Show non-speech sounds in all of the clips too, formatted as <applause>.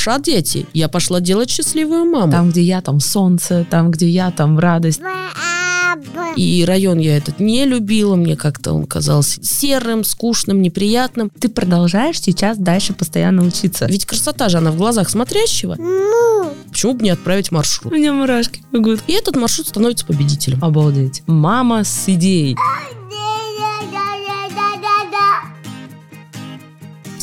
Хороша, дети. Я пошла делать счастливую маму. Там, где я, там солнце, там, где я, там радость. И район я этот не любила, мне как-то он казался серым, скучным, неприятным. Ты продолжаешь сейчас дальше постоянно учиться. Ведь красота же она в глазах смотрящего. Почему бы не отправить маршрут? У меня мурашки бегут. И этот маршрут становится победителем. Обалдеть. Мама с идеей.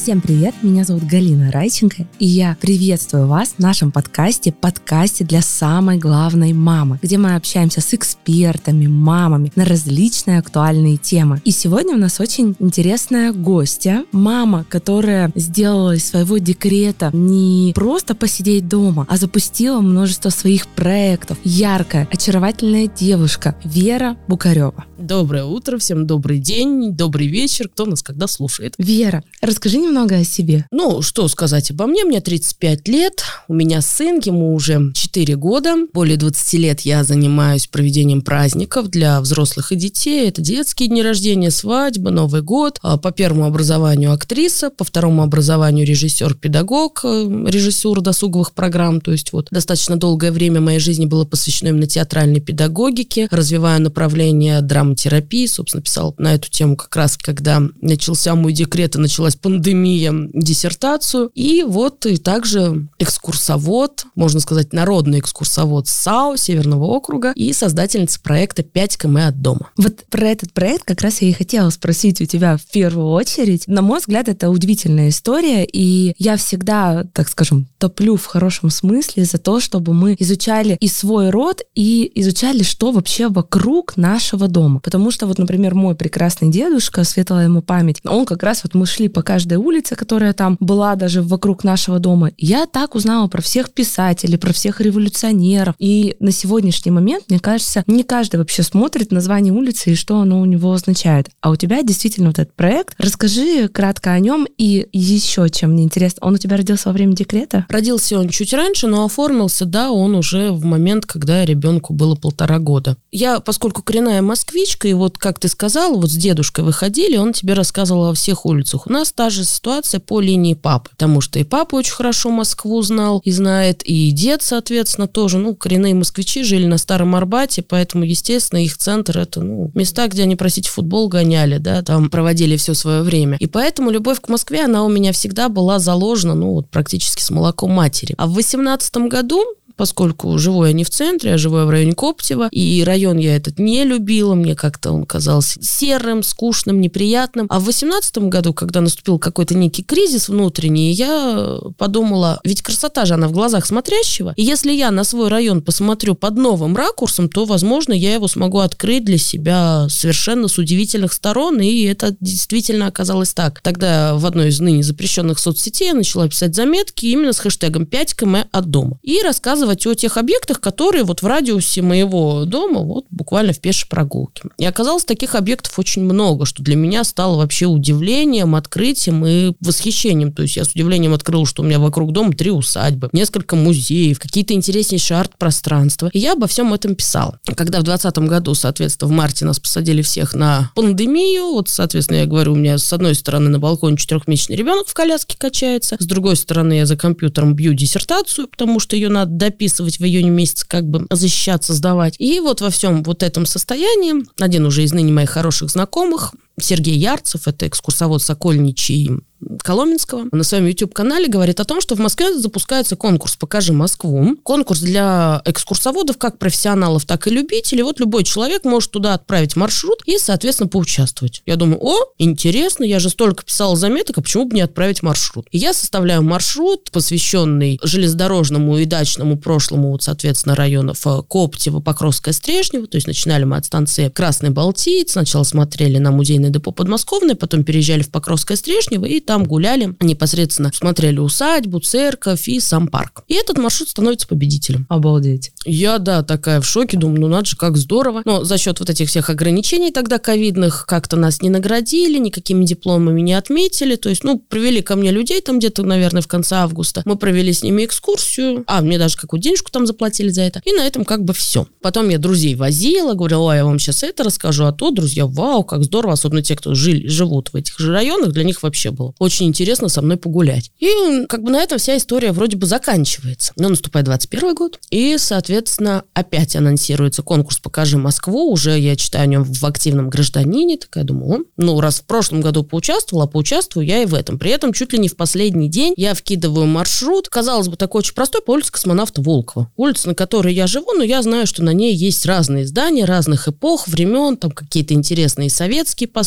Всем привет, меня зовут Галина Райченко, и я приветствую вас в нашем подкасте, подкасте для самой главной мамы, где мы общаемся с экспертами, мамами на различные актуальные темы. И сегодня у нас очень интересная гостья, мама, которая сделала из своего декрета не просто посидеть дома, а запустила множество своих проектов. Яркая, очаровательная девушка Вера Букарева. Доброе утро, всем добрый день, добрый вечер, кто нас когда слушает. Вера, расскажи немного о себе. Ну, что сказать обо мне, мне 35 лет, у меня сын, ему уже 4 года, более 20 лет я занимаюсь проведением праздников для взрослых и детей, это детские дни рождения, свадьба, Новый год, А по первому образованию актриса, по второму образованию режиссер-педагог, э, режиссер досуговых программ, то есть вот достаточно долгое время моей жизни было посвящено именно театральной педагогике, развиваю направление драматерапии, собственно, писал на эту тему как раз, когда начался мой декрет и началась пандемия, диссертацию. И вот и также экскурсовод, можно сказать, народный экскурсовод САУ Северного округа и создательница проекта «5 км от дома». Вот про этот проект как раз я и хотела спросить у тебя в первую очередь. На мой взгляд, это удивительная история, и я всегда, так скажем, топлю в хорошем смысле за то, чтобы мы изучали и свой род, и изучали, что вообще вокруг нашего дома. Потому что вот, например, мой прекрасный дедушка, светлая ему память, он как раз вот мы шли по каждой улице, которая там была даже вокруг нашего дома. Я так узнала про всех писателей, про всех революционеров. И на сегодняшний момент, мне кажется, не каждый вообще смотрит название улицы и что оно у него означает. А у тебя действительно вот этот проект. Расскажи кратко о нем и еще, чем мне интересно. Он у тебя родился во время декрета? Родился он чуть раньше, но оформился, да, он уже в момент, когда ребенку было полтора года. Я, поскольку коренная москвичка, и вот, как ты сказал, вот с дедушкой выходили, он тебе рассказывал о всех улицах. У нас та же ситуация по линии папы, потому что и папа очень хорошо Москву знал и знает, и дед, соответственно, тоже, ну, коренные москвичи жили на Старом Арбате, поэтому, естественно, их центр это, ну, места, где они, простите, футбол гоняли, да, там проводили все свое время. И поэтому любовь к Москве, она у меня всегда была заложена, ну, вот практически с молоком матери. А в 18 году поскольку живу я не в центре, а живу я в районе Коптева, и район я этот не любила, мне как-то он казался серым, скучным, неприятным. А в 2018 году, когда наступил какой-то некий кризис внутренний, я подумала, ведь красота же она в глазах смотрящего, и если я на свой район посмотрю под новым ракурсом, то, возможно, я его смогу открыть для себя совершенно с удивительных сторон, и это действительно оказалось так. Тогда в одной из ныне запрещенных соцсетей я начала писать заметки именно с хэштегом 5 км от дома. И рассказывать рассказывать о тех объектах, которые вот в радиусе моего дома, вот буквально в пешей прогулке. И оказалось, таких объектов очень много, что для меня стало вообще удивлением, открытием и восхищением. То есть я с удивлением открыла, что у меня вокруг дома три усадьбы, несколько музеев, какие-то интереснейшие арт-пространства. И я обо всем этом писала. Когда в 2020 году, соответственно, в марте нас посадили всех на пандемию, вот, соответственно, я говорю, у меня с одной стороны на балконе четырехмесячный ребенок в коляске качается, с другой стороны я за компьютером бью диссертацию, потому что ее надо дописать подписывать в июне месяце, как бы защищаться, сдавать. И вот во всем вот этом состоянии один уже из ныне моих хороших знакомых, Сергей Ярцев, это экскурсовод Сокольничий Коломенского на своем YouTube-канале говорит о том, что в Москве запускается конкурс «Покажи Москву». Конкурс для экскурсоводов, как профессионалов, так и любителей. Вот любой человек может туда отправить маршрут и, соответственно, поучаствовать. Я думаю, о, интересно, я же столько писала заметок, а почему бы не отправить маршрут? И я составляю маршрут, посвященный железнодорожному и дачному прошлому, вот, соответственно, районов э, Коптево, Покровская, Стрешнево. То есть начинали мы от станции Красный Балтиец, сначала смотрели на музейное депо Подмосковное, потом переезжали в Покровское, Стрешнево и там гуляли, непосредственно смотрели усадьбу, церковь и сам парк. И этот маршрут становится победителем. Обалдеть. Я, да, такая в шоке, думаю, ну надо же, как здорово. Но за счет вот этих всех ограничений тогда ковидных как-то нас не наградили, никакими дипломами не отметили. То есть, ну, привели ко мне людей там где-то, наверное, в конце августа. Мы провели с ними экскурсию. А, мне даже какую денежку там заплатили за это. И на этом как бы все. Потом я друзей возила, говорила, ой, я вам сейчас это расскажу, а то, друзья, вау, как здорово, особенно особенно те, кто жили, живут в этих же районах, для них вообще было очень интересно со мной погулять. И как бы на этом вся история вроде бы заканчивается. Но наступает 21 год, и, соответственно, опять анонсируется конкурс «Покажи Москву». Уже я читаю о нем в «Активном гражданине». Такая думаю, ну, раз в прошлом году поучаствовала, поучаствую я и в этом. При этом чуть ли не в последний день я вкидываю маршрут. Казалось бы, такой очень простой, по улице космонавта Волкова. Улица, на которой я живу, но я знаю, что на ней есть разные здания разных эпох, времен, там какие-то интересные советские постройки,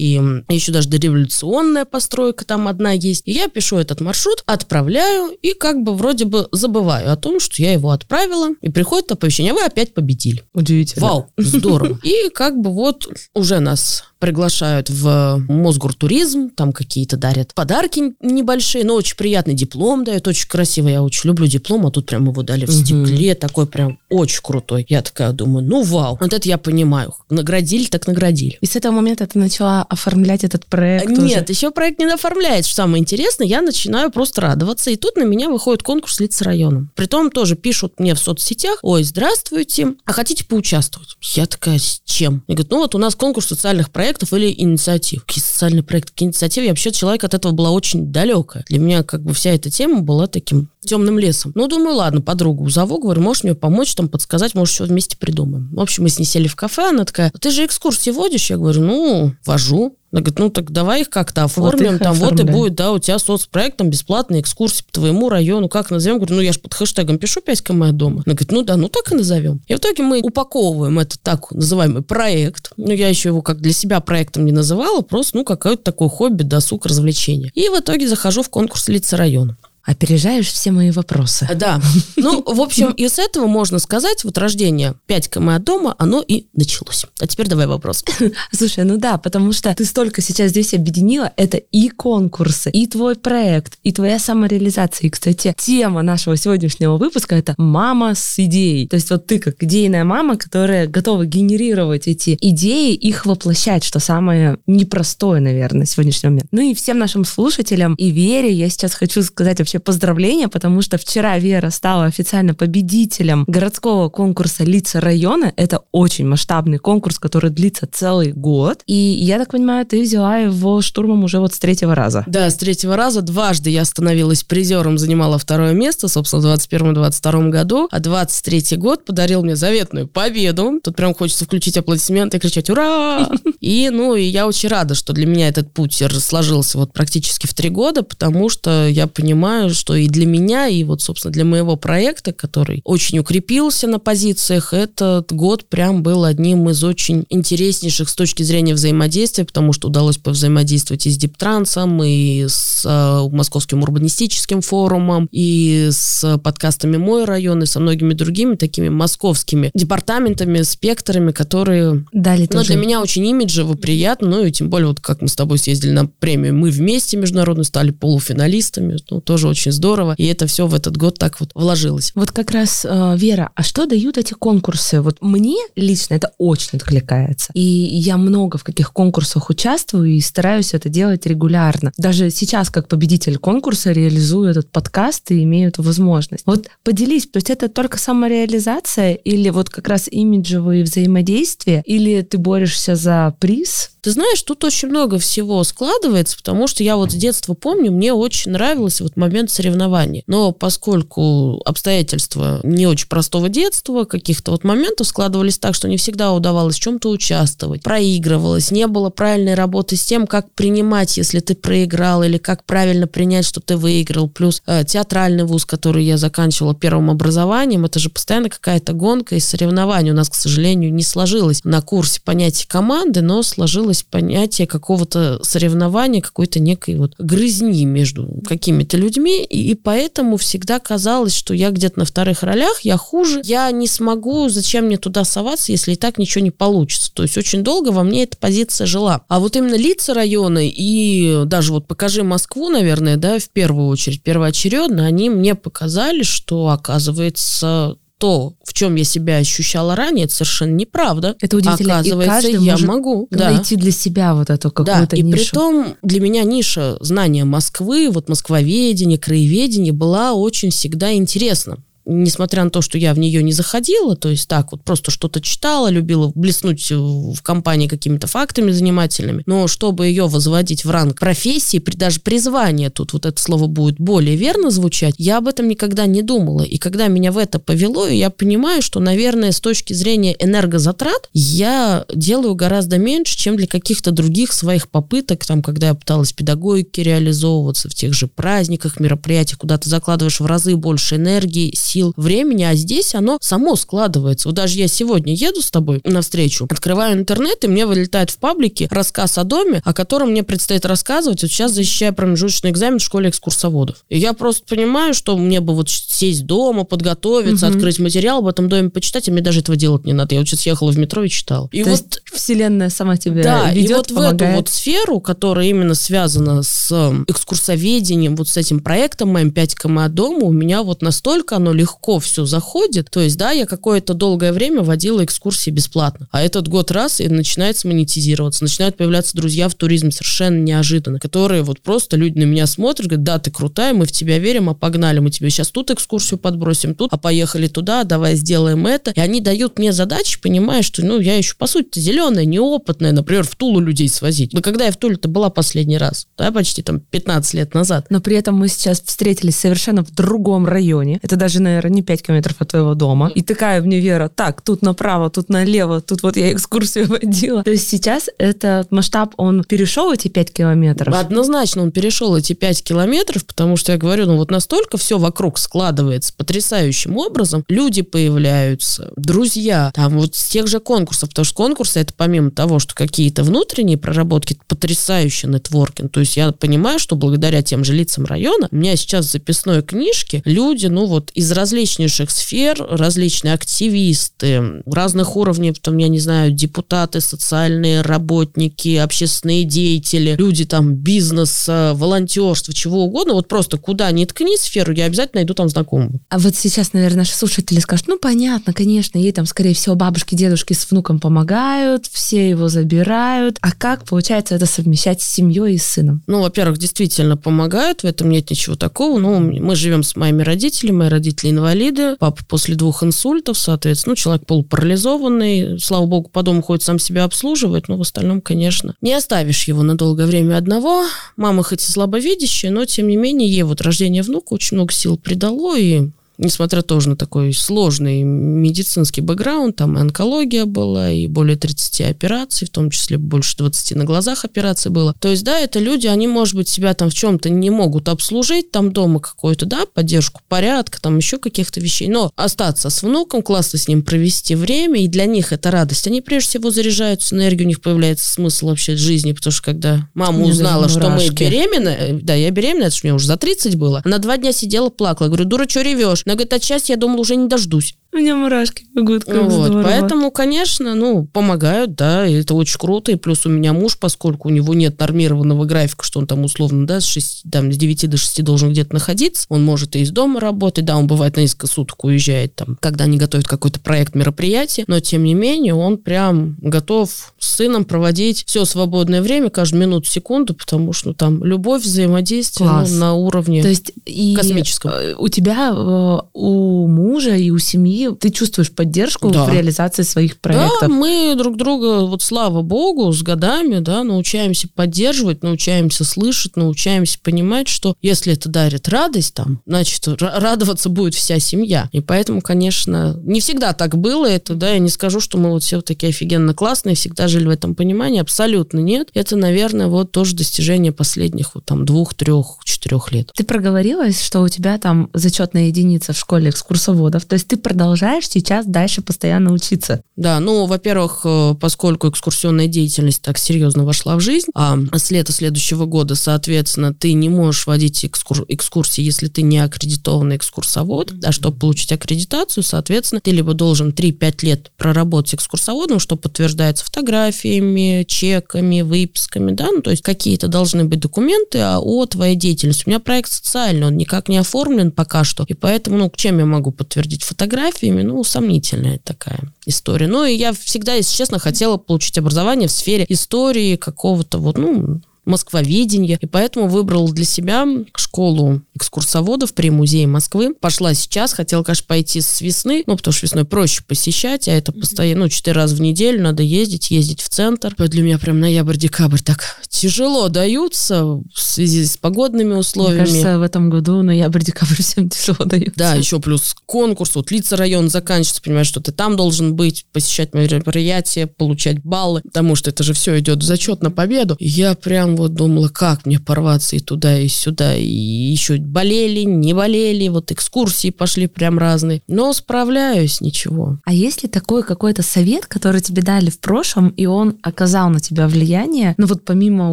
и еще даже дореволюционная постройка там одна есть. И я пишу этот маршрут, отправляю и как бы вроде бы забываю о том, что я его отправила, и приходит оповещение, вы опять победили. Удивительно. Вау, здорово. <laughs> И как бы вот уже нас приглашают в Мосгортуризм, там какие-то дарят подарки небольшие, но очень приятный диплом дают, очень красиво, я очень люблю диплом, а тут прям его дали в стекле, такой прям очень крутой. Я такая думаю, ну вау, вот это я понимаю, наградили, так наградили. И с этого момента ты начала оформлять этот проект Нет, уже? еще проект не оформляется, что самое интересное, я начинаю просто радоваться, и тут на меня выходит конкурс лиц района. Притом тоже пишут мне в соцсетях, ой, здравствуйте, а хотите поучаствовать? Я такая, с чем? И говорят, ну вот у нас конкурс социальных проектов, проектов или инициатив. Какие социальные проекты, какие инициативы. Я вообще человек от этого была очень далекая. Для меня как бы вся эта тема была таким темным лесом. Ну, думаю, ладно, подругу зову, говорю, можешь мне помочь, там, подсказать, может, все вместе придумаем. В общем, мы с ней сели в кафе, она такая, ты же экскурсии водишь? Я говорю, ну, вожу. Она говорит, ну так давай их как-то оформим, вот там оформляем. вот и будет, да, у тебя соцпроект, там бесплатные экскурсии по твоему району, как назовем? Говорю, ну я же под хэштегом пишу 5 км от дома. Она говорит, ну да, ну так и назовем. И в итоге мы упаковываем этот так называемый проект. Ну я еще его как для себя проектом не называла, просто, ну, какое-то такое хобби, досуг, развлечение. И в итоге захожу в конкурс лица района опережаешь все мои вопросы. Да. Ну, в общем, из этого можно сказать, вот рождение 5 км от дома, оно и началось. А теперь давай вопрос. <laughs> Слушай, ну да, потому что ты столько сейчас здесь объединила. Это и конкурсы, и твой проект, и твоя самореализация. И, кстати, тема нашего сегодняшнего выпуска — это «мама с идеей». То есть вот ты как идейная мама, которая готова генерировать эти идеи, их воплощать, что самое непростое, наверное, на сегодняшний момент. Ну и всем нашим слушателям и Вере я сейчас хочу сказать вообще вообще поздравления, потому что вчера Вера стала официально победителем городского конкурса «Лица района». Это очень масштабный конкурс, который длится целый год. И я так понимаю, ты взяла его штурмом уже вот с третьего раза. Да, с третьего раза. Дважды я становилась призером, занимала второе место, собственно, в 21-22 году. А 23 год подарил мне заветную победу. Тут прям хочется включить аплодисменты и кричать «Ура!». <laughs> И, ну, и я очень рада, что для меня этот путь сложился вот практически в три года, потому что я понимаю, что и для меня, и вот, собственно, для моего проекта, который очень укрепился на позициях, этот год прям был одним из очень интереснейших с точки зрения взаимодействия, потому что удалось повзаимодействовать и с Диптрансом, и с э, Московским урбанистическим форумом, и с подкастами «Мой район», и со многими другими такими московскими департаментами, спектрами, которые Дали ну, для меня очень имиджево, приятно, ну и тем более вот как мы с тобой съездили на премию «Мы вместе» международную, стали полуфиналистами, ну, тоже очень очень здорово, и это все в этот год так вот вложилось. Вот как раз, э, Вера, а что дают эти конкурсы? Вот мне лично это очень откликается. И я много в каких конкурсах участвую и стараюсь это делать регулярно. Даже сейчас, как победитель конкурса, реализую этот подкаст и имею эту возможность. Вот поделись, то есть это только самореализация или вот как раз имиджевые взаимодействия, или ты борешься за приз? Ты знаешь, тут очень много всего складывается, потому что я вот с детства помню, мне очень нравился вот момент соревнований. Но поскольку обстоятельства не очень простого детства, каких-то вот моментов складывались так, что не всегда удавалось в чем-то участвовать, проигрывалось, не было правильной работы с тем, как принимать, если ты проиграл, или как правильно принять, что ты выиграл. Плюс э, театральный вуз, который я заканчивала первым образованием, это же постоянно какая-то гонка и соревнования. У нас, к сожалению, не сложилось на курсе понятие команды, но сложилось понятие какого-то соревнования, какой-то некой вот грызни между какими-то людьми, и, и поэтому всегда казалось, что я где-то на вторых ролях, я хуже, я не смогу, зачем мне туда соваться, если и так ничего не получится. То есть очень долго во мне эта позиция жила. А вот именно лица района и даже вот «Покажи Москву», наверное, да, в первую очередь, первоочередно, они мне показали, что, оказывается, то, в чем я себя ощущала ранее, это совершенно неправда. Это удивительно. Оказывается, и я могу найти да. для себя вот эту какую-то да, нишу. и при том для меня ниша знания Москвы, вот москвоведение, краеведение была очень всегда интересна. Несмотря на то, что я в нее не заходила, то есть так вот просто что-то читала, любила блеснуть в компании какими-то фактами занимательными, но чтобы ее возводить в ранг профессии, при, даже призвания, тут вот это слово будет более верно звучать, я об этом никогда не думала. И когда меня в это повело, я понимаю, что, наверное, с точки зрения энергозатрат я делаю гораздо меньше, чем для каких-то других своих попыток, там, когда я пыталась педагогики реализовываться в тех же праздниках, мероприятиях, куда ты закладываешь в разы больше энергии, сил, времени, а здесь оно само складывается. Вот даже я сегодня еду с тобой навстречу, открываю интернет, и мне вылетает в паблике рассказ о доме, о котором мне предстоит рассказывать. Вот сейчас защищаю промежуточный экзамен в школе экскурсоводов. И я просто понимаю, что мне бы вот сесть дома, подготовиться, угу. открыть материал в этом доме, почитать, а мне даже этого делать не надо. Я вот сейчас ехала в метро и читала. И То вот есть вселенная сама тебя да, ведет, и вот помогает. в эту вот сферу, которая именно связана с эм, экскурсоведением, вот с этим проектом моим 5 км дома, у меня вот настолько оно легко все заходит. То есть, да, я какое-то долгое время водила экскурсии бесплатно. А этот год раз и начинается монетизироваться. Начинают появляться друзья в туризме совершенно неожиданно, которые вот просто люди на меня смотрят, говорят, да, ты крутая, мы в тебя верим, а погнали, мы тебе сейчас тут экскурсию подбросим, тут, а поехали туда, давай сделаем это. И они дают мне задачи, понимая, что, ну, я еще, по сути, зеленая, неопытная, например, в Тулу людей свозить. Но когда я в Туле-то была последний раз, да, почти там 15 лет назад. Но при этом мы сейчас встретились совершенно в другом районе. Это даже, наверное, не 5 километров от твоего дома. И такая мне Вера, так, тут направо, тут налево, тут вот я экскурсию <laughs> водила. То есть сейчас этот масштаб, он перешел эти 5 километров? Однозначно он перешел эти 5 километров, потому что я говорю, ну вот настолько все вокруг складывается потрясающим образом. Люди появляются, друзья, там вот с тех же конкурсов, потому что конкурсы это помимо того, что какие-то внутренние проработки, потрясающий нетворкинг. То есть я понимаю, что благодаря тем же лицам района у меня сейчас в записной книжке люди, ну вот из различнейших сфер, различные активисты, разных уровней, там, я не знаю, депутаты, социальные работники, общественные деятели, люди там бизнеса, волонтерства, чего угодно, вот просто куда ни ткни сферу, я обязательно найду там знакомого. А вот сейчас, наверное, наши слушатели скажут, ну, понятно, конечно, ей там, скорее всего, бабушки, дедушки с внуком помогают, все его забирают. А как, получается, это совмещать с семьей и с сыном? Ну, во-первых, действительно помогают, в этом нет ничего такого. Ну, мы живем с моими родителями, мои родители инвалиды, папа после двух инсультов, соответственно, ну, человек полупарализованный, слава богу, по дому ходит сам себя обслуживает, но в остальном, конечно, не оставишь его на долгое время одного. Мама хоть и слабовидящая, но, тем не менее, ей вот рождение внука очень много сил придало, и несмотря тоже на такой сложный медицинский бэкграунд, там и онкология была, и более 30 операций, в том числе больше 20 на глазах операций было. То есть, да, это люди, они, может быть, себя там в чем-то не могут обслужить, там дома какую-то, да, поддержку порядка, там еще каких-то вещей, но остаться с внуком, классно с ним провести время, и для них это радость. Они прежде всего заряжаются энергию, у них появляется смысл вообще жизни, потому что когда мама узнала, что мы беременны, да, я беременна, это же мне уже за 30 было, она два дня сидела, плакала, говорю, дура, что ревешь? Она говорит, а часть, я думала, уже не дождусь. У меня мурашки бегут, как вот, здорово. Поэтому, конечно, ну, помогают, да, и это очень круто. И плюс у меня муж, поскольку у него нет нормированного графика, что он там условно, да, с, 6, там, с 9 до 6 должен где-то находиться, он может и из дома работать, да, он бывает на несколько суток уезжает там, когда они готовят какой-то проект, мероприятие, но тем не менее он прям готов с сыном проводить все свободное время, каждую минуту, секунду, потому что ну, там любовь, взаимодействие ну, на уровне То есть и космическом. У тебя, э, у мужа и у семьи ты чувствуешь поддержку да. в реализации своих проектов. Да, мы друг друга, вот слава богу, с годами, да, научаемся поддерживать, научаемся слышать, научаемся понимать, что если это дарит радость, там, значит, радоваться будет вся семья. И поэтому, конечно, не всегда так было это, да, я не скажу, что мы вот все такие офигенно классные, всегда жили в этом понимании, абсолютно нет. Это, наверное, вот тоже достижение последних вот там двух, трех, четырех лет. Ты проговорилась, что у тебя там зачетная единица в школе экскурсоводов, то есть ты продолжаешь продолжаешь сейчас дальше постоянно учиться? Да, ну, во-первых, э, поскольку экскурсионная деятельность так серьезно вошла в жизнь, а с лета следующего года, соответственно, ты не можешь водить экскур- экскурсии, если ты не аккредитованный экскурсовод, а чтобы получить аккредитацию, соответственно, ты либо должен 3-5 лет проработать экскурсоводом, что подтверждается фотографиями, чеками, выписками, да, ну, то есть какие-то должны быть документы о твоей деятельности. У меня проект социальный, он никак не оформлен пока что, и поэтому, ну, чем я могу подтвердить фотографии, фотографиями, ну, сомнительная такая история. Ну, и я всегда, если честно, хотела получить образование в сфере истории какого-то вот, ну, москвоведение, и поэтому выбрала для себя школу экскурсоводов при музее Москвы. Пошла сейчас, хотела, конечно, пойти с весны, ну, потому что весной проще посещать, а это постоянно, ну, четыре раза в неделю надо ездить, ездить в центр. Для меня прям ноябрь-декабрь так тяжело даются в связи с погодными условиями. Мне кажется, в этом году ноябрь-декабрь <laughs> всем тяжело даются. Да, еще плюс конкурс, вот лица район заканчивается, понимаешь, что ты там должен быть, посещать мероприятия, получать баллы, потому что это же все идет в зачет на победу. Я прям вот думала, как мне порваться и туда, и сюда, и еще болели, не болели, вот экскурсии пошли прям разные. Но справляюсь, ничего. А есть ли такой какой-то совет, который тебе дали в прошлом, и он оказал на тебя влияние, ну вот помимо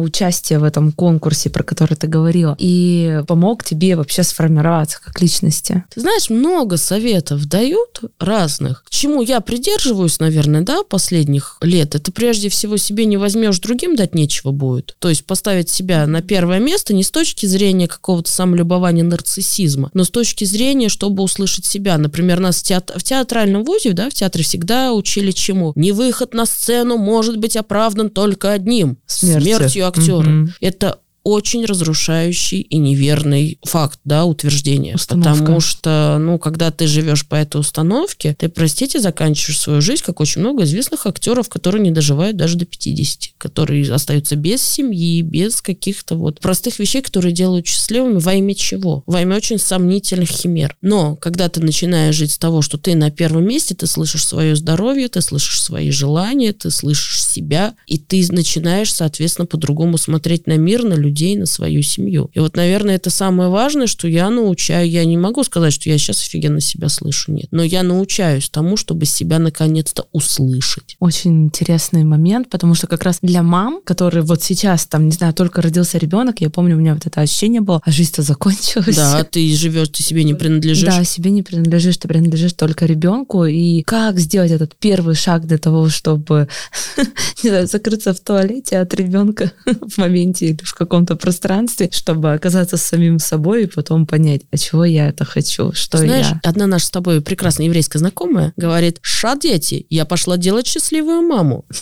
участия в этом конкурсе, про который ты говорила, и помог тебе вообще сформироваться как личности? Ты знаешь, много советов дают разных. К чему я придерживаюсь, наверное, да, последних лет, это прежде всего себе не возьмешь, другим дать нечего будет. То есть поставить себя на первое место не с точки зрения какого-то самолюбования нарциссизма, но с точки зрения, чтобы услышать себя. Например, нас в, театр, в театральном вузе, да, в театре всегда учили чему? Не выход на сцену может быть оправдан только одним – смертью, смертью актера. Угу. Это очень разрушающий и неверный факт, да, утверждение. Установка. Потому что, ну, когда ты живешь по этой установке, ты, простите, заканчиваешь свою жизнь, как очень много известных актеров, которые не доживают даже до 50, которые остаются без семьи, без каких-то вот простых вещей, которые делают счастливыми во имя чего? Во имя очень сомнительных химер. Но когда ты начинаешь жить с того, что ты на первом месте, ты слышишь свое здоровье, ты слышишь свои желания, ты слышишь себя, и ты начинаешь, соответственно, по-другому смотреть на мир, на людей, людей, на свою семью. И вот, наверное, это самое важное, что я научаю. Я не могу сказать, что я сейчас офигенно себя слышу, нет. Но я научаюсь тому, чтобы себя наконец-то услышать. Очень интересный момент, потому что как раз для мам, которые вот сейчас, там, не знаю, только родился ребенок, я помню, у меня вот это ощущение было, а жизнь-то закончилась. Да, ты живешь, ты себе не принадлежишь. Да, себе не принадлежишь, ты принадлежишь только ребенку. И как сделать этот первый шаг для того, чтобы, <laughs> не знаю, закрыться в туалете от ребенка <laughs> в моменте или в каком каком-то пространстве, чтобы оказаться с самим собой и потом понять, а чего я это хочу, что Знаешь, я. одна наша с тобой прекрасная еврейская знакомая говорит, ша, дети, я пошла делать счастливую маму. <laughs>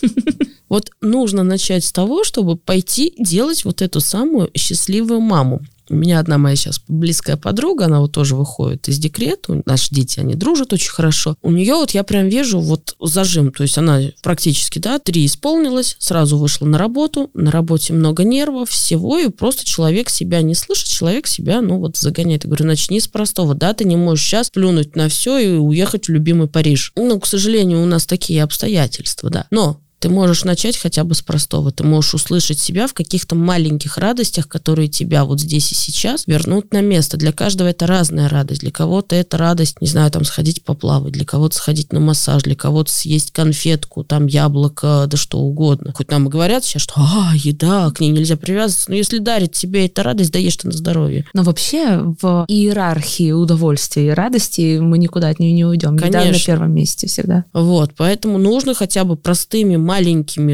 Вот нужно начать с того, чтобы пойти делать вот эту самую счастливую маму. У меня одна моя сейчас близкая подруга, она вот тоже выходит из декрета, наши дети, они дружат очень хорошо. У нее вот я прям вижу вот зажим, то есть она практически, да, три исполнилась, сразу вышла на работу, на работе много нервов, всего, и просто человек себя не слышит, человек себя, ну вот загоняет. Я говорю, начни с простого, да, ты не можешь сейчас плюнуть на все и уехать в любимый Париж. Ну, к сожалению, у нас такие обстоятельства, да. Но ты можешь начать хотя бы с простого. Ты можешь услышать себя в каких-то маленьких радостях, которые тебя вот здесь и сейчас вернут на место. Для каждого это разная радость. Для кого-то это радость, не знаю, там сходить поплавать, для кого-то сходить на массаж, для кого-то съесть конфетку, там яблоко, да что угодно. Хоть нам и говорят сейчас, что а, еда, к ней нельзя привязываться, но если дарит тебе эта радость, да ешь ты на здоровье. Но вообще в иерархии удовольствия и радости мы никуда от нее не уйдем. Конечно. Еда на первом месте всегда. Вот, поэтому нужно хотя бы простыми маленькими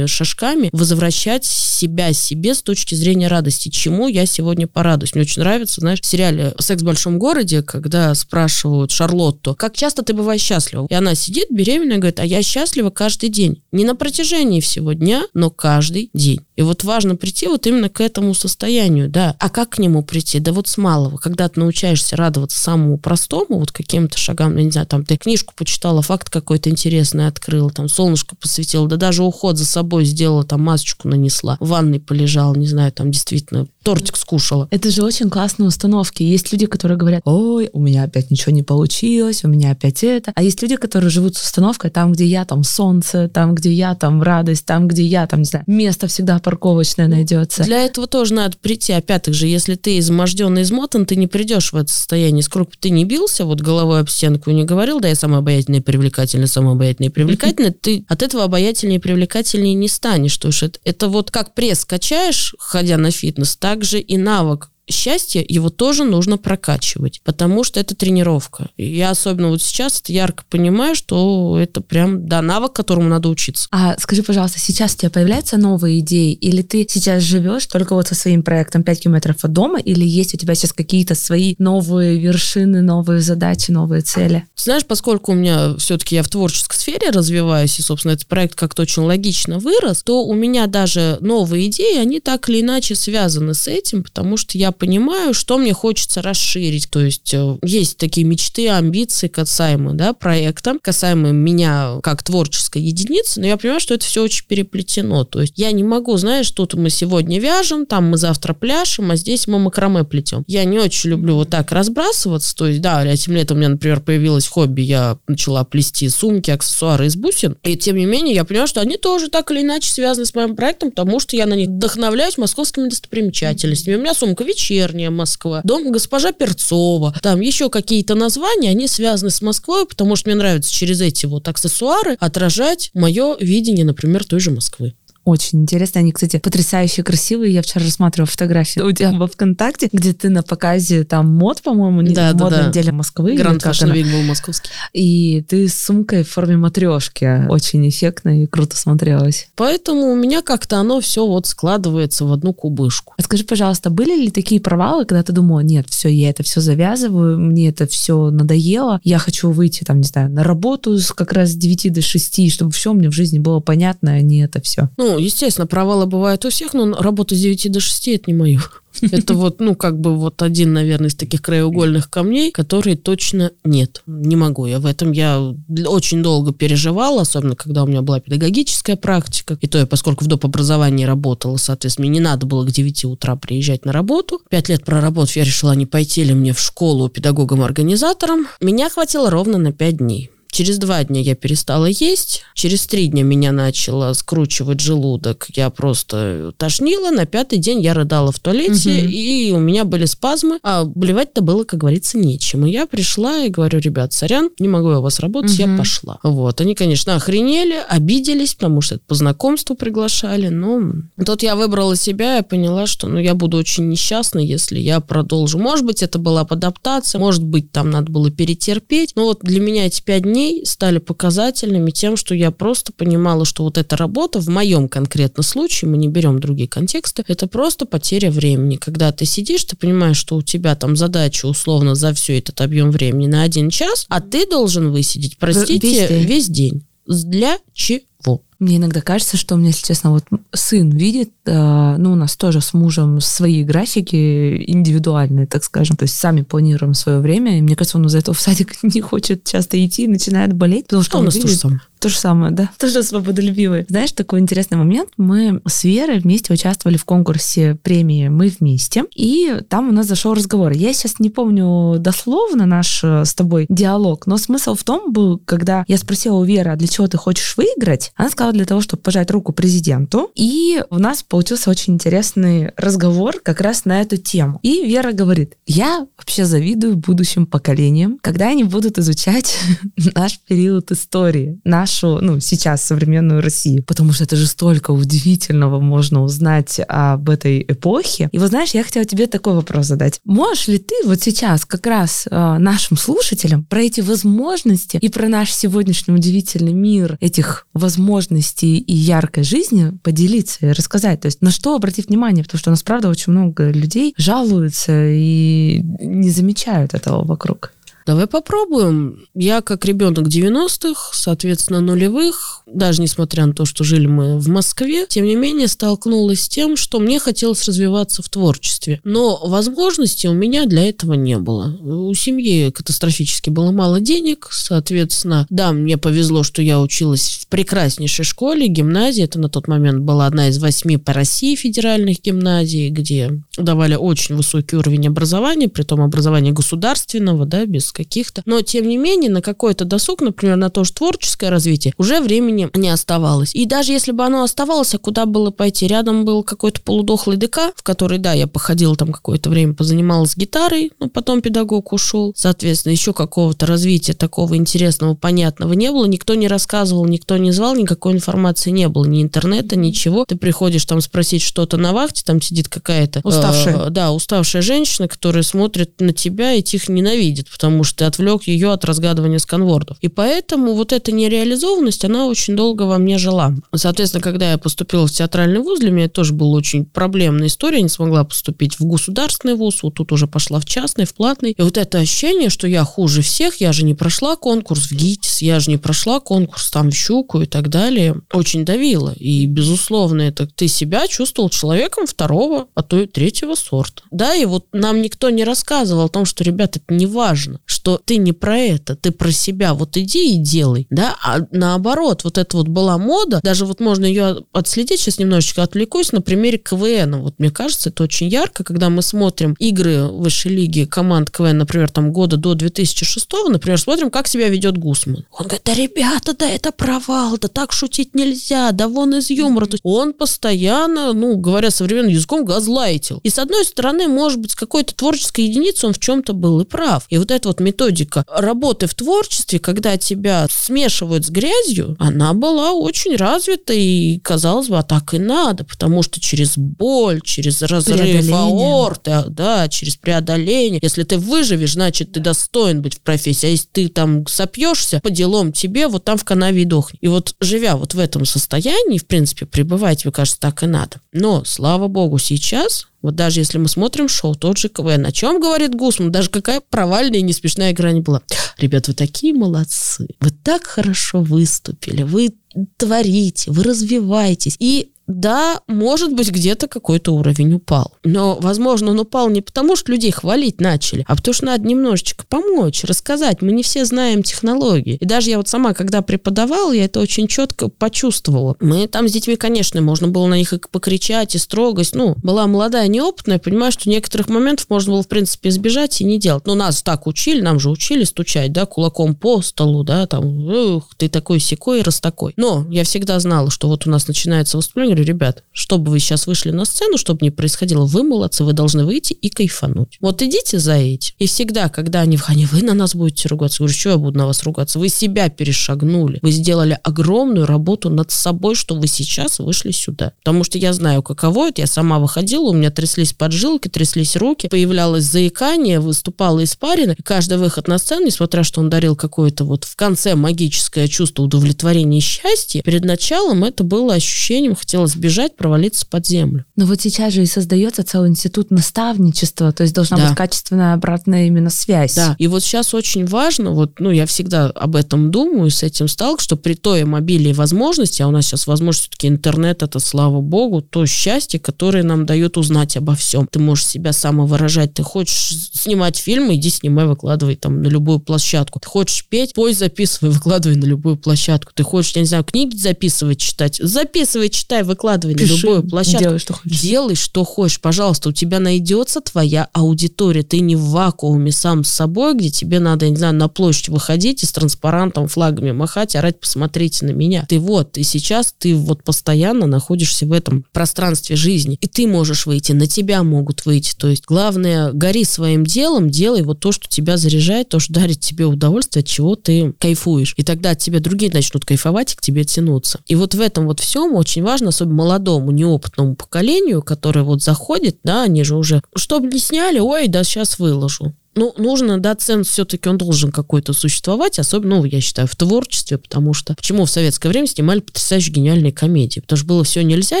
шажками возвращать себя себе с точки зрения радости. Чему я сегодня порадуюсь? Мне очень нравится, знаешь, в сериале «Секс в большом городе», когда спрашивают Шарлотту, как часто ты бываешь счастлива? И она сидит беременная и говорит, а я счастлива каждый день. Не на протяжении всего дня, но каждый день. И вот важно прийти вот именно к этому состоянию, да. А как к нему прийти? Да вот с малого. Когда ты научаешься радоваться самому простому, вот каким-то шагам, я не знаю, там ты книжку почитала, факт какой-то интересный открыла, там солнышко посветила, да даже уход за собой сделала, там масочку нанесла, ванной полежала, не знаю, там действительно тортик скушала. Это же очень классные установки. Есть люди, которые говорят, ой, у меня опять ничего не получилось, у меня опять это. А есть люди, которые живут с установкой там, где я, там солнце, там, где я, там радость, там, где я, там, не знаю, место всегда парковочное найдется. Для этого тоже надо прийти. Опять же, если ты изможден и измотан, ты не придешь в это состояние. Сколько бы ты не бился вот головой об стенку не говорил, да, я самая обаятельная привлекательная, самая обаятельная привлекательная, ты от этого обаятельнее и привлекательнее не станешь. То есть это, это вот как пресс качаешь, ходя на фитнес, также и навык счастье, его тоже нужно прокачивать, потому что это тренировка. И я особенно вот сейчас это ярко понимаю, что это прям, да, навык, которому надо учиться. А скажи, пожалуйста, сейчас у тебя появляются новые идеи, или ты сейчас живешь только вот со своим проектом 5 километров от дома, или есть у тебя сейчас какие-то свои новые вершины, новые задачи, новые цели? Знаешь, поскольку у меня все-таки я в творческой сфере развиваюсь, и, собственно, этот проект как-то очень логично вырос, то у меня даже новые идеи, они так или иначе связаны с этим, потому что я понимаю, что мне хочется расширить. То есть э, есть такие мечты, амбиции касаемо да, проекта, касаемо меня как творческой единицы, но я понимаю, что это все очень переплетено. То есть я не могу, знаешь, тут мы сегодня вяжем, там мы завтра пляшем, а здесь мы макраме плетем. Я не очень люблю вот так разбрасываться. То есть, да, этим летом у меня, например, появилось хобби, я начала плести сумки, аксессуары из бусин. И тем не менее, я понимаю, что они тоже так или иначе связаны с моим проектом, потому что я на них вдохновляюсь московскими достопримечательностями. У меня сумка вечерняя Москва, дом госпожа Перцова, там еще какие-то названия, они связаны с Москвой, потому что мне нравится через эти вот аксессуары отражать мое видение, например, той же Москвы. Очень интересно. Они, кстати, потрясающе красивые. Я вчера рассматривала фотографии у тебя во ВКонтакте, где ты на показе там мод, по-моему, да, да, да. неделе Москвы. Гранд Fashion Week был московский. И ты с сумкой в форме матрешки. Очень эффектно и круто смотрелось. Поэтому у меня как-то оно все вот складывается в одну кубышку. А скажи, пожалуйста, были ли такие провалы, когда ты думала, нет, все, я это все завязываю, мне это все надоело, я хочу выйти, там, не знаю, на работу с как раз с 9 до 6, чтобы все мне в жизни было понятно, а не это все. Ну, естественно, провалы бывают у всех, но работа с 9 до 6 это не мое. <laughs> Это вот, ну, как бы вот один, наверное, из таких краеугольных камней, которые точно нет. Не могу я. В этом я очень долго переживала, особенно когда у меня была педагогическая практика. И то я, поскольку в доп. образовании работала, соответственно, мне не надо было к 9 утра приезжать на работу. Пять лет проработав, я решила, не пойти ли мне в школу педагогом-организатором. Меня хватило ровно на 5 дней. Через два дня я перестала есть, через три дня меня начало скручивать желудок, я просто тошнила, на пятый день я рыдала в туалете, угу. и у меня были спазмы, а блевать-то было, как говорится, нечем. И я пришла и говорю, ребят, сорян, не могу я у вас работать, угу. я пошла. Вот, они, конечно, охренели, обиделись, потому что это по знакомству приглашали, но тут я выбрала себя и поняла, что ну, я буду очень несчастна, если я продолжу. Может быть, это была адаптация, может быть, там надо было перетерпеть, но вот для меня эти пять дней дней стали показательными тем, что я просто понимала, что вот эта работа в моем конкретном случае, мы не берем другие контексты, это просто потеря времени. Когда ты сидишь, ты понимаешь, что у тебя там задача условно за все этот объем времени на один час, а ты должен высидеть, простите, весь день. Весь день. Для чего? Мне иногда кажется, что у меня, если честно, вот сын видит, э, ну, у нас тоже с мужем свои графики индивидуальные, так скажем. То есть сами планируем свое время. И мне кажется, он из-за этого в садик <laughs> не хочет часто идти, начинает болеть. Потому что, что у нас видит, самое. То же самое, да. Тоже свободолюбивые. Знаешь, такой интересный момент. Мы с Верой вместе участвовали в конкурсе премии «Мы вместе». И там у нас зашел разговор. Я сейчас не помню дословно наш э, с тобой диалог, но смысл в том был, когда я спросила у Веры, а для чего ты хочешь выиграть? Она сказала, для того, чтобы пожать руку президенту. И у нас получился очень интересный разговор как раз на эту тему. И Вера говорит, я вообще завидую будущим поколениям, когда они будут изучать <laughs> наш период истории, наш нашу, ну, сейчас современную Россию, потому что это же столько удивительного можно узнать об этой эпохе. И вот знаешь, я хотела тебе такой вопрос задать. Можешь ли ты вот сейчас как раз э, нашим слушателям про эти возможности и про наш сегодняшний удивительный мир этих возможностей и яркой жизни поделиться и рассказать? То есть на что обратить внимание? Потому что у нас, правда, очень много людей жалуются и не замечают этого вокруг. Давай попробуем. Я как ребенок 90-х, соответственно, нулевых, даже несмотря на то, что жили мы в Москве, тем не менее столкнулась с тем, что мне хотелось развиваться в творчестве. Но возможности у меня для этого не было. У семьи катастрофически было мало денег, соответственно, да, мне повезло, что я училась в прекраснейшей школе, гимназии. Это на тот момент была одна из восьми по России федеральных гимназий, где давали очень высокий уровень образования, при том образования государственного, да, без конкурс каких-то. Но, тем не менее, на какой-то досуг, например, на то же творческое развитие, уже времени не оставалось. И даже если бы оно оставалось, а куда было пойти? Рядом был какой-то полудохлый ДК, в который, да, я походила там какое-то время, позанималась гитарой, но потом педагог ушел. Соответственно, еще какого-то развития такого интересного, понятного не было. Никто не рассказывал, никто не звал, никакой информации не было. Ни интернета, ничего. Ты приходишь там спросить что-то на вахте, там сидит какая-то... Уставшая. Э, да, уставшая женщина, которая смотрит на тебя и тихо ненавидит, потому что ты отвлек ее от разгадывания сканвордов. И поэтому вот эта нереализованность, она очень долго во мне жила. Соответственно, когда я поступила в театральный вуз, для меня это тоже была очень проблемная история. Я не смогла поступить в государственный вуз, вот тут уже пошла в частный, в платный. И вот это ощущение, что я хуже всех, я же не прошла конкурс в ГИТИС, я же не прошла конкурс там в Щуку и так далее, очень давило. И, безусловно, это ты себя чувствовал человеком второго, а то и третьего сорта. Да, и вот нам никто не рассказывал о том, что, ребят, это не важно, что ты не про это, ты про себя, вот иди и делай, да, а наоборот, вот это вот была мода, даже вот можно ее отследить, сейчас немножечко отвлекусь, на примере КВН, вот мне кажется, это очень ярко, когда мы смотрим игры высшей лиги команд КВН, например, там года до 2006, например, смотрим, как себя ведет Гусман. Он говорит, да, ребята, да это провал, да так шутить нельзя, да вон из юмора. То есть он постоянно, ну, говоря современным языком, газлайтил. И с одной стороны, может быть, с какой-то творческой единицей он в чем-то был и прав. И вот эта вот методика работы в творчестве, когда тебя смешивают с грязью, она была очень развита и, казалось бы, а так и надо, потому что через боль, через разрыв аорты, да, через преодоление, если ты выживешь, значит, ты достоин быть в профессии, а если ты там сопьешься, по делам тебе, вот там в канаве и дохни. И вот живя вот в этом состоянии, в принципе, пребывать, мне кажется, так и надо. Но, слава богу, сейчас вот даже если мы смотрим шоу, тот же КВН, о чем говорит Гусман, даже какая провальная и не смешная игра не была. Ребят, вы такие молодцы, вы так хорошо выступили, вы творите, вы развиваетесь. И да, может быть, где-то какой-то уровень упал. Но, возможно, он упал не потому, что людей хвалить начали, а потому что надо немножечко помочь, рассказать. Мы не все знаем технологии. И даже я вот сама, когда преподавала, я это очень четко почувствовала. Мы там с детьми, конечно, можно было на них и покричать, и строгость. Ну, была молодая, неопытная, понимаю, что некоторых моментов можно было, в принципе, избежать и не делать. Но нас так учили, нам же учили стучать, да, кулаком по столу, да, там, ух, ты такой секой, раз такой. Но я всегда знала, что вот у нас начинается выступление, говорю, ребят, чтобы вы сейчас вышли на сцену, чтобы не происходило, вы молодцы, вы должны выйти и кайфануть. Вот идите за этим. И всегда, когда они, они вы на нас будете ругаться, говорю, что я буду на вас ругаться? Вы себя перешагнули. Вы сделали огромную работу над собой, что вы сейчас вышли сюда. Потому что я знаю, каково это. Я сама выходила, у меня тряслись поджилки, тряслись руки, появлялось заикание, выступала испарина. И каждый выход на сцену, несмотря что он дарил какое-то вот в конце магическое чувство удовлетворения и счастья, перед началом это было ощущением, хотелось сбежать, провалиться под землю. Но вот сейчас же и создается целый институт наставничества, то есть должна да. быть качественная обратная именно связь. Да, и вот сейчас очень важно, вот, ну, я всегда об этом думаю, с этим стал, что при той мобиле возможности, а у нас сейчас возможность все-таки интернет, это, слава богу, то счастье, которое нам дает узнать обо всем. Ты можешь себя самовыражать, ты хочешь снимать фильмы, иди снимай, выкладывай там на любую площадку. Ты хочешь петь, пой, записывай, <laughs> выкладывай на любую площадку. Ты хочешь, я не знаю, книги записывать, читать, записывай, читай, выкладывай выкладывай Пиши, на любую площадку. Делай, что хочешь. Делай, что хочешь. Пожалуйста, у тебя найдется твоя аудитория. Ты не в вакууме сам с собой, где тебе надо, я не знаю, на площадь выходить и с транспарантом, флагами махать, орать, посмотрите на меня. Ты вот, и сейчас ты вот постоянно находишься в этом пространстве жизни. И ты можешь выйти, на тебя могут выйти. То есть главное, гори своим делом, делай вот то, что тебя заряжает, то, что дарит тебе удовольствие, от чего ты кайфуешь. И тогда от тебя другие начнут кайфовать и к тебе тянуться. И вот в этом вот всем очень важно, особенно молодому, неопытному поколению, которое вот заходит, да, они же уже, чтобы не сняли, ой, да сейчас выложу ну, нужно, да, ценз все-таки он должен какой-то существовать, особенно, ну, я считаю, в творчестве, потому что почему в советское время снимали потрясающе гениальные комедии? Потому что было все нельзя,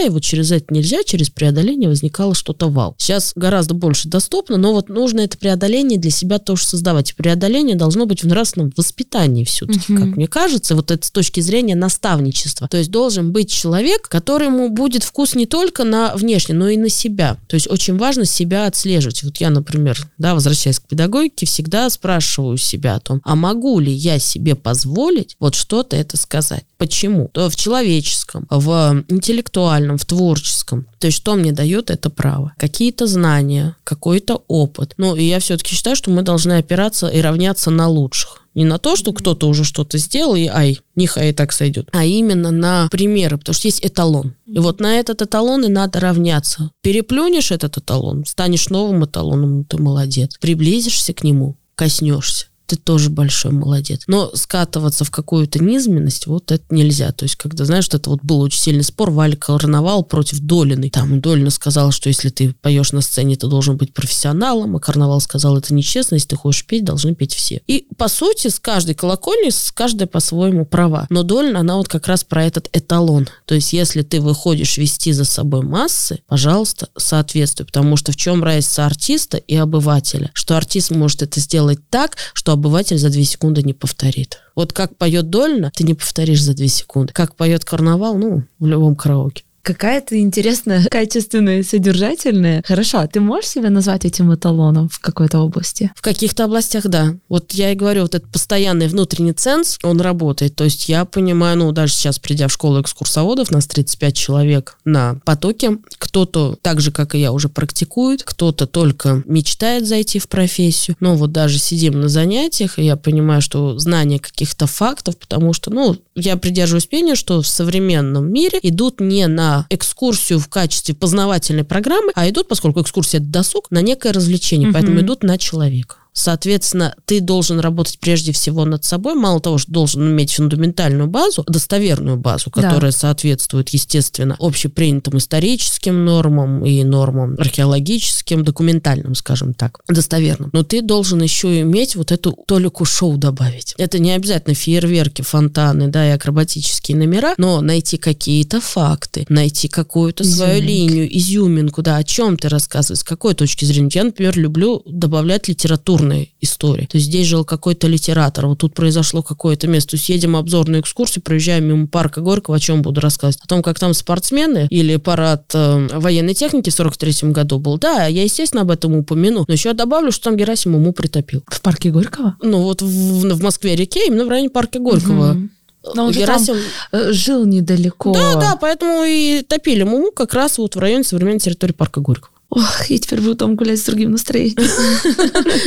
и вот через это нельзя, через преодоление возникало что-то вау. Сейчас гораздо больше доступно, но вот нужно это преодоление для себя тоже создавать. И преодоление должно быть в нравственном воспитании все-таки, угу. как мне кажется, вот это с точки зрения наставничества. То есть должен быть человек, которому будет вкус не только на внешне, но и на себя. То есть очень важно себя отслеживать. Вот я, например, да, возвращаясь к педагогике, педагогики всегда спрашиваю себя о том, а могу ли я себе позволить вот что-то это сказать? Почему? То в человеческом, в интеллектуальном, в творческом. То есть что мне дает это право? Какие-то знания, какой-то опыт. Ну, и я все-таки считаю, что мы должны опираться и равняться на лучших. Не на то, что кто-то уже что-то сделал, и ай, нехай и так сойдет, а именно на примеры, потому что есть эталон. И вот на этот эталон и надо равняться. Переплюнешь этот эталон, станешь новым эталоном, ну, ты молодец. Приблизишься к нему, коснешься ты тоже большой молодец. Но скатываться в какую-то низменность, вот это нельзя. То есть, когда, знаешь, что это вот был очень сильный спор, Валя Карнавал против Долины. Там Долина сказала, что если ты поешь на сцене, ты должен быть профессионалом, а Карнавал сказал, это нечестно, если ты хочешь петь, должны петь все. И, по сути, с каждой колокольни, с каждой по-своему права. Но Долина, она вот как раз про этот эталон. То есть, если ты выходишь вести за собой массы, пожалуйста, соответствуй. Потому что в чем разница артиста и обывателя? Что артист может это сделать так, что обыватель за две секунды не повторит. Вот как поет Дольна, ты не повторишь за две секунды. Как поет карнавал, ну, в любом караоке какая-то интересная, <laughs> качественная, содержательная. Хорошо, а ты можешь себя назвать этим эталоном в какой-то области? В каких-то областях, да. Вот я и говорю, вот этот постоянный внутренний ценз, он работает. То есть я понимаю, ну, даже сейчас, придя в школу экскурсоводов, нас 35 человек на потоке, кто-то так же, как и я, уже практикует, кто-то только мечтает зайти в профессию. Но вот даже сидим на занятиях, и я понимаю, что знание каких-то фактов, потому что, ну, я придерживаюсь мнения, что в современном мире идут не на экскурсию в качестве познавательной программы, а идут, поскольку экскурсия это досуг, на некое развлечение, угу. поэтому идут на человека. Соответственно, ты должен работать прежде всего над собой. Мало того, что должен иметь фундаментальную базу, достоверную базу, которая да. соответствует, естественно, общепринятым историческим нормам и нормам археологическим, документальным, скажем так, достоверным. Но ты должен еще иметь вот эту толику шоу добавить. Это не обязательно фейерверки, фонтаны, да, и акробатические номера, но найти какие-то факты, найти какую-то свою линию, изюминку, да, о чем ты рассказываешь, с какой точки зрения. Я, например, люблю добавлять литературу литературной истории. То есть здесь жил какой-то литератор, вот тут произошло какое-то место. То есть едем обзорную экскурсию, проезжаем мимо парка Горького, о чем буду рассказывать? О том, как там спортсмены или парад э, военной техники в 43 году был. Да, я, естественно, об этом упомяну. Но еще добавлю, что там Герасим ему притопил. В парке Горького? Ну вот в, в Москве-реке, именно в районе парка Горького. Угу. Но он Герасим... там э, жил недалеко. Да, да, поэтому и топили Муму как раз вот в районе современной территории парка Горького. Ох, я теперь буду там гулять с другим настроением.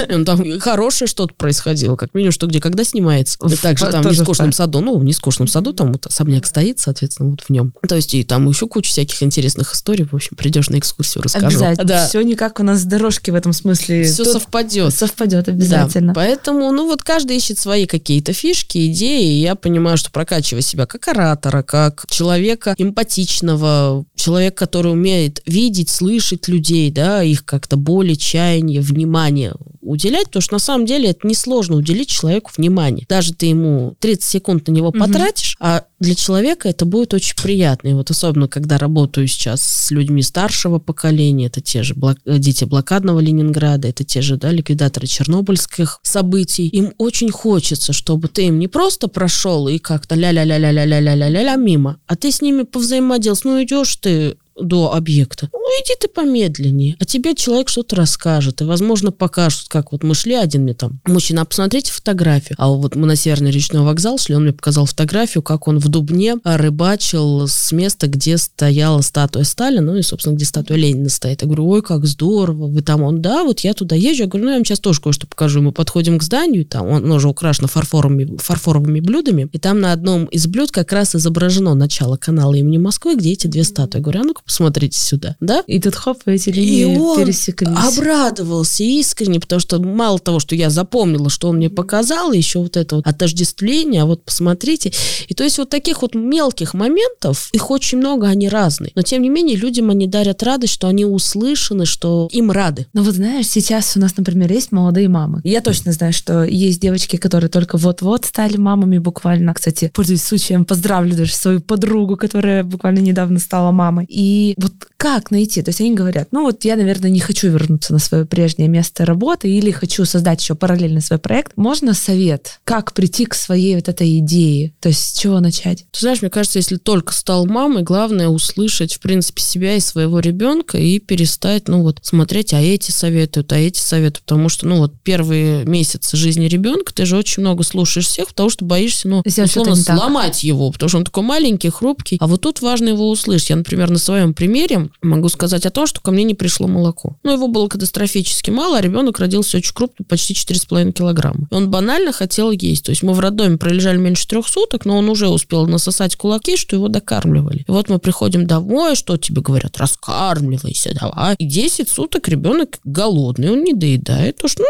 Ну, там хорошее что-то происходило, как минимум, что где, когда снимается. Также там в нескучном саду, ну, в нескучном саду там вот особняк стоит, соответственно, вот в нем. То есть и там еще куча всяких интересных историй. В общем, придешь на экскурсию, расскажу. Обязательно. Да. Все никак у нас дорожки в этом смысле. Все совпадет. Совпадет обязательно. Да. Поэтому, ну, вот каждый ищет свои какие-то фишки, идеи. И я понимаю, что прокачивая себя как оратора, как человека эмпатичного, человек, который умеет видеть, слышать людей, да, их как-то боли, чаяние, внимание уделять, потому что на самом деле это несложно уделить человеку внимание. Даже ты ему 30 секунд на него угу. потратишь, а для человека это будет очень приятно. И вот особенно, когда работаю сейчас с людьми старшего поколения, это те же блок... дети блокадного Ленинграда, это те же, да, ликвидаторы чернобыльских событий, им очень хочется, чтобы ты им не просто прошел и как-то ля-ля-ля-ля-ля-ля-ля-ля-ля мимо, а ты с ними повзаимодействовал. Ну, идешь ты до объекта. Ну, иди ты помедленнее. А тебе человек что-то расскажет. И, возможно, покажет, как вот мы шли, один мне там, мужчина, а посмотрите фотографию. А вот мы на Северный речной вокзал шли, он мне показал фотографию, как он в Дубне рыбачил с места, где стояла статуя Сталина, ну и, собственно, где статуя Ленина стоит. Я говорю, ой, как здорово, вы там, он, да, вот я туда езжу. Я говорю, ну, я вам сейчас тоже кое-что покажу. Мы подходим к зданию, там он уже украшено фарфоровыми, фарфоровыми блюдами, и там на одном из блюд как раз изображено начало канала имени Москвы, где эти две статуи. Я говорю, а ну-ка посмотрите сюда, да? И тут хоп, эти линии и он пересеклись. обрадовался искренне, потому что мало того, что я запомнила, что он мне показал, еще вот это вот отождествление, а вот посмотрите. И то есть вот таких вот мелких моментов, их очень много, они разные. Но тем не менее людям они дарят радость, что они услышаны, что им рады. Ну вот знаешь, сейчас у нас, например, есть молодые мамы. Я точно знаю, что есть девочки, которые только вот-вот стали мамами буквально. Кстати, пользуясь случаем, поздравлю даже свою подругу, которая буквально недавно стала мамой. И вот как найти? То есть они говорят, ну вот я, наверное, не хочу вернуться на свое прежнее место работы или хочу создать еще параллельно свой проект. Можно совет, как прийти к своей вот этой идее? То есть с чего начать? Ты знаешь, мне кажется, если только стал мамой, главное услышать, в принципе, себя и своего ребенка и перестать, ну вот, смотреть, а эти советуют, а эти советуют, потому что, ну вот, первые месяцы жизни ребенка ты же очень много слушаешь всех, потому что боишься, ну, Сделать условно, сломать так. его, потому что он такой маленький, хрупкий. А вот тут важно его услышать. Я, например, на своем примере могу сказать о том, что ко мне не пришло молоко. Ну, его было катастрофически мало, а ребенок родился очень крупный, почти 4,5 килограмма. И он банально хотел есть. То есть мы в роддоме пролежали меньше трех суток, но он уже успел насосать кулаки, что его докармливали. И вот мы приходим домой, что тебе говорят, раскармливайся, давай. И 10 суток ребенок голодный, он не доедает, потому что ну,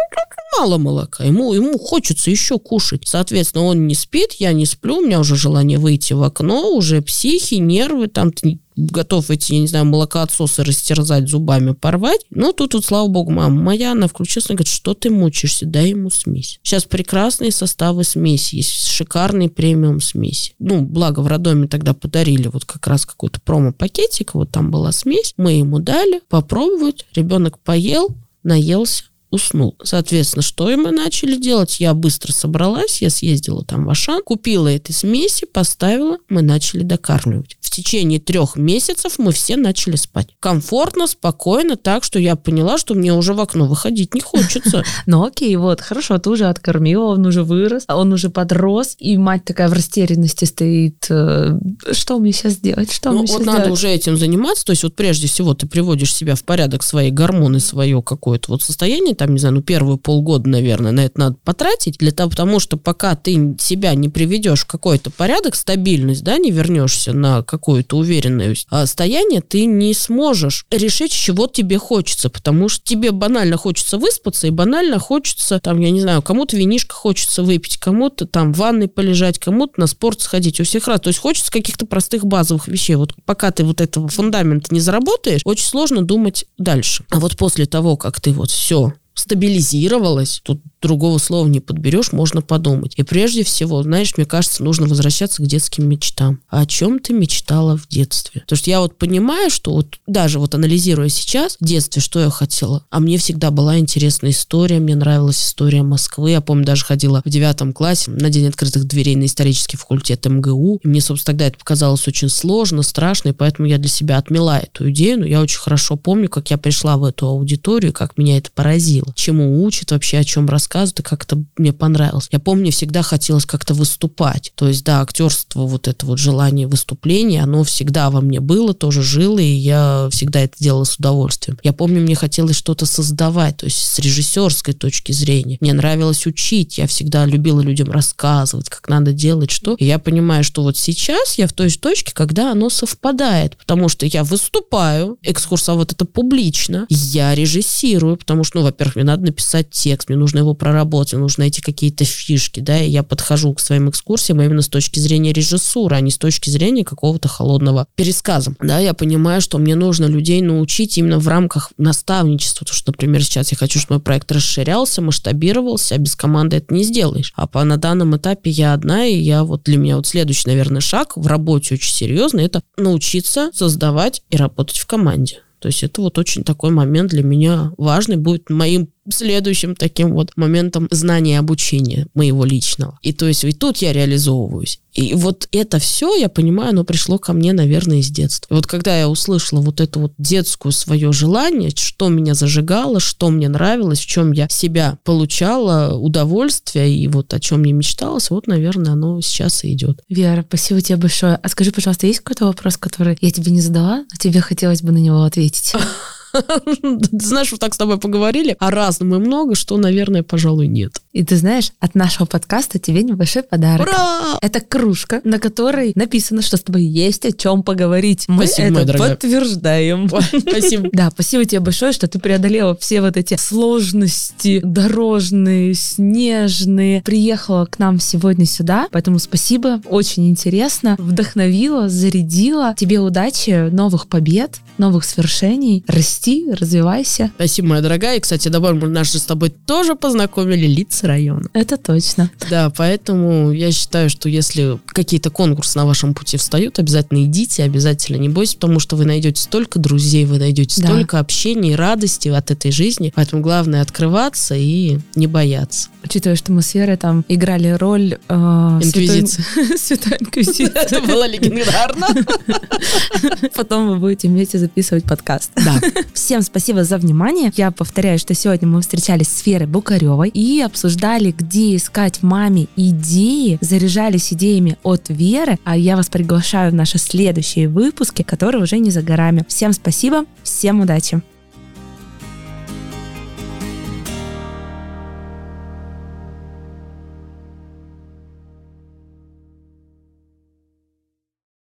мало молока, ему, ему хочется еще кушать. Соответственно, он не спит, я не сплю, у меня уже желание выйти в окно, уже психи, нервы, там готов эти, я не знаю, молокоотсосы растерзать зубами, порвать. Но тут вот, слава богу, мама моя, она включилась, она говорит, что ты мучаешься, дай ему смесь. Сейчас прекрасные составы смеси, есть шикарные премиум смеси. Ну, благо в роддоме тогда подарили вот как раз какой-то промо-пакетик, вот там была смесь, мы ему дали попробовать, ребенок поел, наелся, уснул. Соответственно, что и мы начали делать? Я быстро собралась, я съездила там в Ашан, купила этой смеси, поставила, мы начали докармливать. В течение трех месяцев мы все начали спать. Комфортно, спокойно, так, что я поняла, что мне уже в окно выходить не хочется. <laughs> Ну окей, вот, хорошо, ты уже откормила, он уже вырос, он уже подрос, и мать такая в растерянности стоит. Э, что мне сейчас делать? Что ну, мне вот надо уже этим заниматься, то есть вот прежде всего ты приводишь себя в порядок, свои гормоны, свое какое-то вот состояние, там, не знаю, ну, первые полгода, наверное, на это надо потратить, для того, потому что пока ты себя не приведешь в какой-то порядок, стабильность, да, не вернешься на какое-то уверенное состояние, ты не сможешь решить, чего тебе хочется, потому что тебе банально хочется выспаться, и банально хочется, там, я не знаю, кому-то винишко хочется выпить, кому-то там в ванной полежать, кому-то на спорт сходить, у всех раз. То есть хочется каких-то простых базовых вещей. Вот пока ты вот этого фундамента не заработаешь, очень сложно думать дальше. А вот после того, как ты вот все стабилизировалась, тут другого слова не подберешь, можно подумать. И прежде всего, знаешь, мне кажется, нужно возвращаться к детским мечтам. А о чем ты мечтала в детстве? Потому что я вот понимаю, что вот даже вот анализируя сейчас в детстве, что я хотела, а мне всегда была интересная история, мне нравилась история Москвы. Я помню, даже ходила в девятом классе на День открытых дверей на исторический факультет МГУ. И мне, собственно, тогда это показалось очень сложно, страшно, и поэтому я для себя отмела эту идею. Но я очень хорошо помню, как я пришла в эту аудиторию, как меня это поразило чему учат вообще, о чем рассказывают, и как это мне понравилось. Я помню, всегда хотелось как-то выступать. То есть, да, актерство, вот это вот желание выступления, оно всегда во мне было, тоже жило, и я всегда это делала с удовольствием. Я помню, мне хотелось что-то создавать, то есть с режиссерской точки зрения. Мне нравилось учить, я всегда любила людям рассказывать, как надо делать что. И я понимаю, что вот сейчас я в той точке, когда оно совпадает, потому что я выступаю, экскурсовод это публично, я режиссирую, потому что, ну, во-первых, мне надо написать текст, мне нужно его проработать, нужно найти какие-то фишки, да, и я подхожу к своим экскурсиям именно с точки зрения режиссуры, а не с точки зрения какого-то холодного пересказа, да, я понимаю, что мне нужно людей научить именно в рамках наставничества, то, что, например, сейчас я хочу, чтобы мой проект расширялся, масштабировался, а без команды это не сделаешь. А по, на данном этапе я одна, и я вот для меня вот следующий, наверное, шаг в работе очень серьезный, это научиться создавать и работать в команде. То есть это вот очень такой момент для меня важный, будет моим следующим таким вот моментом знания и обучения моего личного. И то есть и тут я реализовываюсь. И вот это все, я понимаю, оно пришло ко мне, наверное, из детства. И вот когда я услышала вот это вот детскую свое желание, что меня зажигало, что мне нравилось, в чем я себя получала удовольствие и вот о чем мне мечталось, вот, наверное, оно сейчас и идет. Вера, спасибо тебе большое. А скажи, пожалуйста, есть какой-то вопрос, который я тебе не задала, но тебе хотелось бы на него ответить? <laughs> <laughs> Знаешь, вот так с тобой поговорили о разном и много, что, наверное, пожалуй, нет. И ты знаешь, от нашего подкаста тебе небольшой подарок. Ура! Это кружка, на которой написано, что с тобой есть о чем поговорить. Мы спасибо, это подтверждаем. Спасибо. <laughs> Да, спасибо тебе большое, что ты преодолела все вот эти сложности дорожные, снежные. Приехала к нам сегодня сюда, поэтому спасибо, очень интересно, вдохновила, зарядила. Тебе удачи, новых побед, новых свершений. Расти, развивайся. Спасибо, моя дорогая. И, кстати, добавим, мы наши с тобой тоже познакомили лица района. Это точно. Да, поэтому я считаю, что если какие-то конкурсы на вашем пути встают, обязательно идите, обязательно не бойтесь, потому что вы найдете столько друзей, вы найдете да. столько общения и радости от этой жизни. Поэтому главное открываться и не бояться. Учитывая, что мы с Верой там играли роль... Э, Инквизиции. <laughs> Святой Инквизиции. Это было легендарно. Потом вы будете вместе записывать подкаст. Да. Всем спасибо за внимание. Я повторяю, что сегодня мы встречались с Верой Букаревой и обсуждали, где искать маме идеи, заряжались идеями от Веры, а я вас приглашаю в наши следующие выпуски, которые уже не за горами. Всем спасибо, всем удачи!